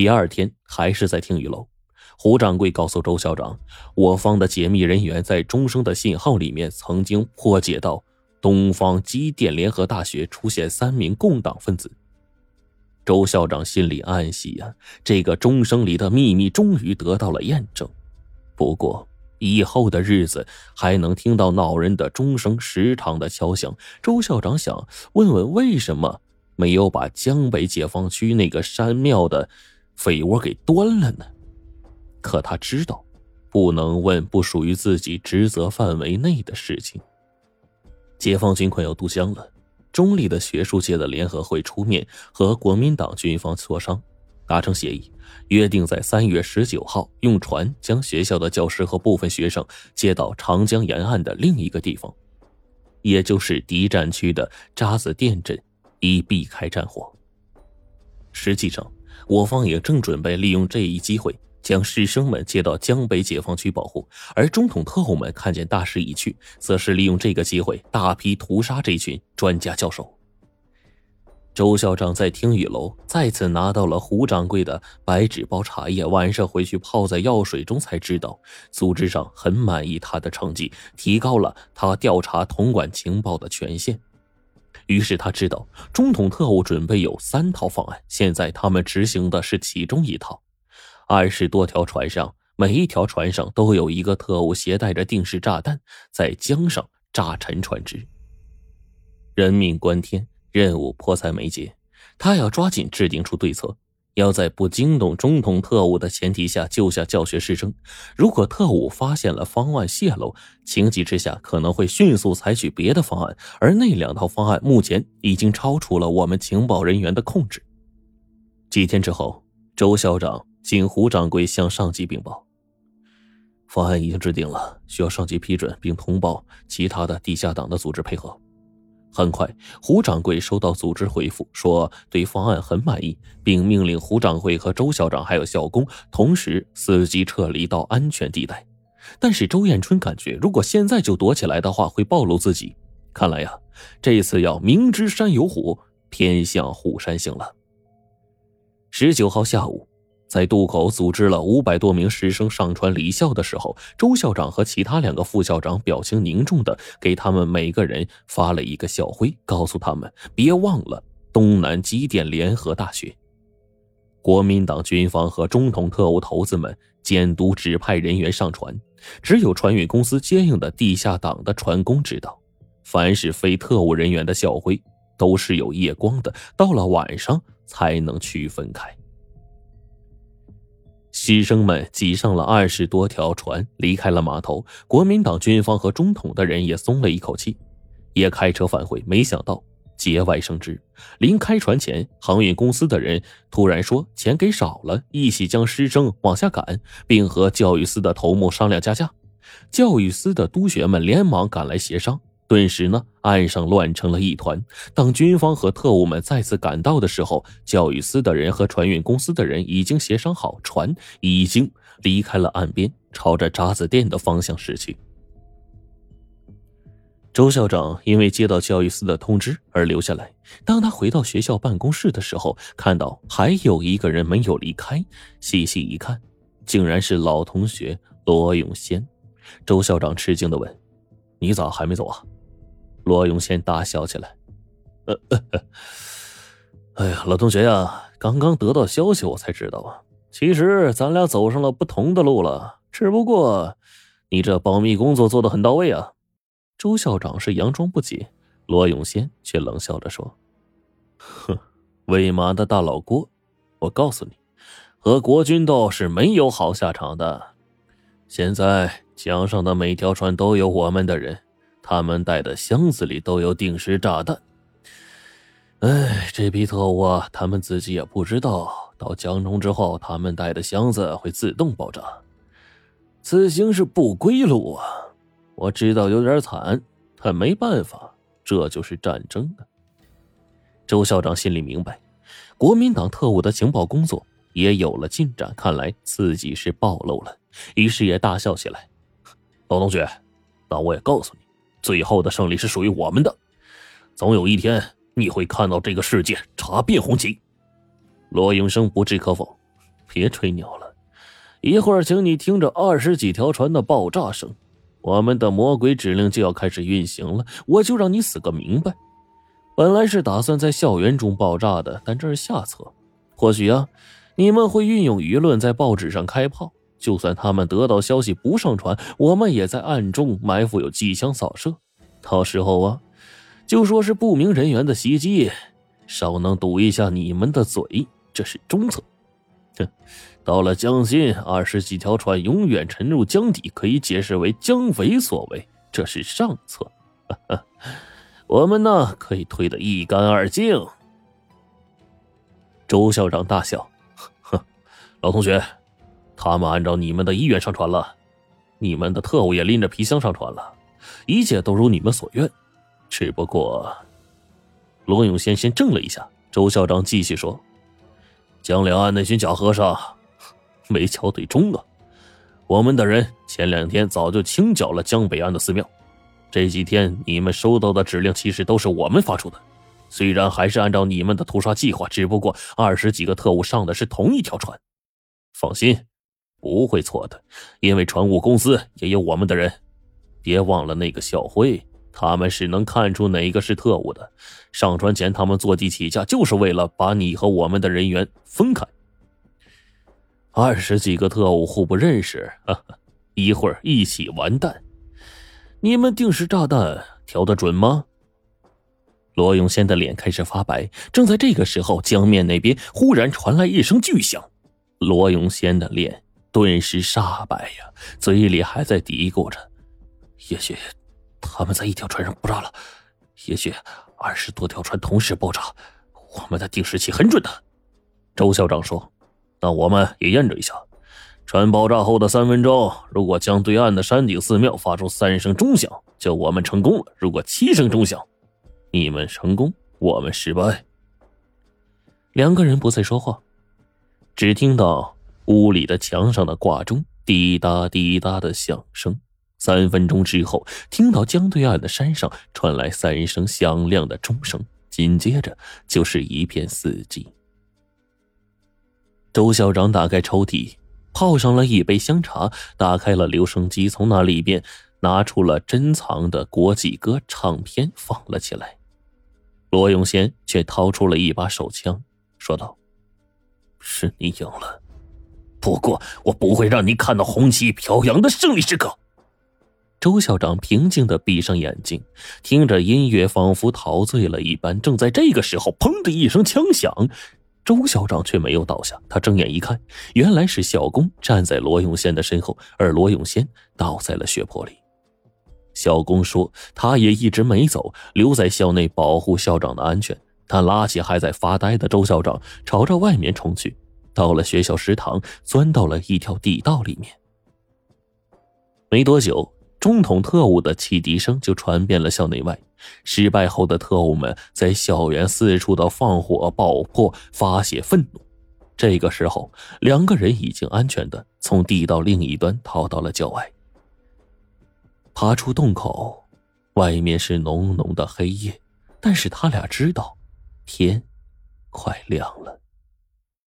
第二天还是在听雨楼，胡掌柜告诉周校长，我方的解密人员在钟声的信号里面曾经破解到东方机电联合大学出现三名共党分子。周校长心里暗喜呀，这个钟声里的秘密终于得到了验证。不过以后的日子还能听到恼人的钟声时常的敲响。周校长想问问，为什么没有把江北解放区那个山庙的匪窝给端了呢？可他知道，不能问不属于自己职责范围内的事情。解放军快要渡江了。中立的学术界的联合会出面和国民党军方磋商，达成协议，约定在三月十九号用船将学校的教师和部分学生接到长江沿岸的另一个地方，也就是敌占区的渣滓店镇，以避开战火。实际上，我方也正准备利用这一机会。将师生们接到江北解放区保护，而中统特务们看见大势已去，则是利用这个机会大批屠杀这群专家教授。周校长在听雨楼再次拿到了胡掌柜的白纸包茶叶，晚上回去泡在药水中，才知道组织上很满意他的成绩，提高了他调查统管情报的权限。于是他知道中统特务准备有三套方案，现在他们执行的是其中一套。二十多条船上，每一条船上都有一个特务携带着定时炸弹，在江上炸沉船只。人命关天，任务迫在眉睫，他要抓紧制定出对策，要在不惊动中统特务的前提下救下教学师生。如果特务发现了方案泄露，情急之下可能会迅速采取别的方案，而那两套方案目前已经超出了我们情报人员的控制。几天之后，周校长。请胡掌柜向上级禀报，方案已经制定了，需要上级批准，并通报其他的地下党的组织配合。很快，胡掌柜收到组织回复，说对方案很满意，并命令胡掌柜和周校长还有校工同时伺机撤离到安全地带。但是周艳春感觉，如果现在就躲起来的话，会暴露自己。看来呀，这次要明知山有虎，偏向虎山行了。十九号下午。在渡口组织了五百多名师生上船离校的时候，周校长和其他两个副校长表情凝重的给他们每个人发了一个校徽，告诉他们别忘了东南机电联合大学。国民党军方和中统特务头子们监督指派人员上船，只有船运公司接应的地下党的船工知道，凡是非特务人员的校徽都是有夜光的，到了晚上才能区分开。师生们挤上了二十多条船，离开了码头。国民党军方和中统的人也松了一口气，也开车返回。没想到节外生枝，临开船前，航运公司的人突然说钱给少了，一起将师生往下赶，并和教育司的头目商量加价。教育司的督学们连忙赶来协商。顿时呢，岸上乱成了一团。当军方和特务们再次赶到的时候，教育司的人和船运公司的人已经协商好，船已经离开了岸边，朝着渣滓店的方向驶去。周校长因为接到教育司的通知而留下来。当他回到学校办公室的时候，看到还有一个人没有离开，细细一看，竟然是老同学罗永先。周校长吃惊的问：“你咋还没走啊？”罗永先大笑起来：“呃，哎呀，老同学呀，刚刚得到消息，我才知道啊。其实咱俩走上了不同的路了，只不过你这保密工作做的很到位啊。”周校长是佯装不解，罗永先却冷笑着说：“哼，喂马的大老郭，我告诉你，和国军斗是没有好下场的。现在江上的每条船都有我们的人。”他们带的箱子里都有定时炸弹。哎，这批特务啊，他们自己也不知道，到江中之后，他们带的箱子会自动爆炸。此行是不归路啊！我知道有点惨，但没办法，这就是战争啊。周校长心里明白，国民党特务的情报工作也有了进展，看来自己是暴露了，于是也大笑起来。老同学，那我也告诉你。最后的胜利是属于我们的，总有一天你会看到这个世界茶变红旗。罗永生不置可否，别吹牛了，一会儿请你听着二十几条船的爆炸声，我们的魔鬼指令就要开始运行了，我就让你死个明白。本来是打算在校园中爆炸的，但这是下策。或许啊，你们会运用舆论在报纸上开炮。就算他们得到消息不上传，我们也在暗中埋伏有机枪扫射。到时候啊，就说是不明人员的袭击，稍能堵一下你们的嘴，这是中策。哼，到了江心，二十几条船永远沉入江底，可以解释为江匪所为，这是上策。我们呢，可以推得一干二净。周校长大笑：“哼，老同学，他们按照你们的意愿上船了，你们的特务也拎着皮箱上船了，一切都如你们所愿。只不过……”罗永先先怔了一下。周校长继续说：“江两岸那群假和尚，没瞧对中啊！我们的人前两天早就清剿了江北岸的寺庙。”这几天你们收到的指令，其实都是我们发出的。虽然还是按照你们的屠杀计划，只不过二十几个特务上的是同一条船。放心，不会错的，因为船务公司也有我们的人。别忘了那个小辉，他们是能看出哪个是特务的。上船前，他们坐地起价，就是为了把你和我们的人员分开。二十几个特务互不认识，哈哈，一会儿一起完蛋。你们定时炸弹调得准吗？罗永先的脸开始发白。正在这个时候，江面那边忽然传来一声巨响，罗永先的脸顿时煞白呀，嘴里还在嘀咕着：“也许他们在一条船上爆炸了，也许二十多条船同时爆炸。我们的定时器很准的。”周校长说：“那我们也验证一下。”船爆炸后的三分钟，如果江对岸的山顶寺庙发出三声钟响，就我们成功了；如果七声钟响，你们成功，我们失败。两个人不再说话，只听到屋里的墙上的挂钟滴答滴答的响声。三分钟之后，听到江对岸的山上传来三声响亮的钟声，紧接着就是一片死寂。周校长打开抽屉。泡上了一杯香茶，打开了留声机，从那里边拿出了珍藏的国际歌唱片，放了起来。罗永贤却掏出了一把手枪，说道：“是你赢了，不过我不会让你看到红旗飘扬的胜利时刻。”周校长平静的闭上眼睛，听着音乐，仿佛陶醉了一般。正在这个时候，砰的一声枪响。周校长却没有倒下，他睁眼一看，原来是小工站在罗永先的身后，而罗永先倒在了血泊里。小工说：“他也一直没走，留在校内保护校长的安全。”他拉起还在发呆的周校长，朝着外面冲去，到了学校食堂，钻到了一条地道里面。没多久。中统特务的汽笛声就传遍了校内外。失败后的特务们在校园四处的放火、爆破，发泄愤怒。这个时候，两个人已经安全的从地道另一端逃到了郊外。爬出洞口，外面是浓浓的黑夜，但是他俩知道，天快亮了。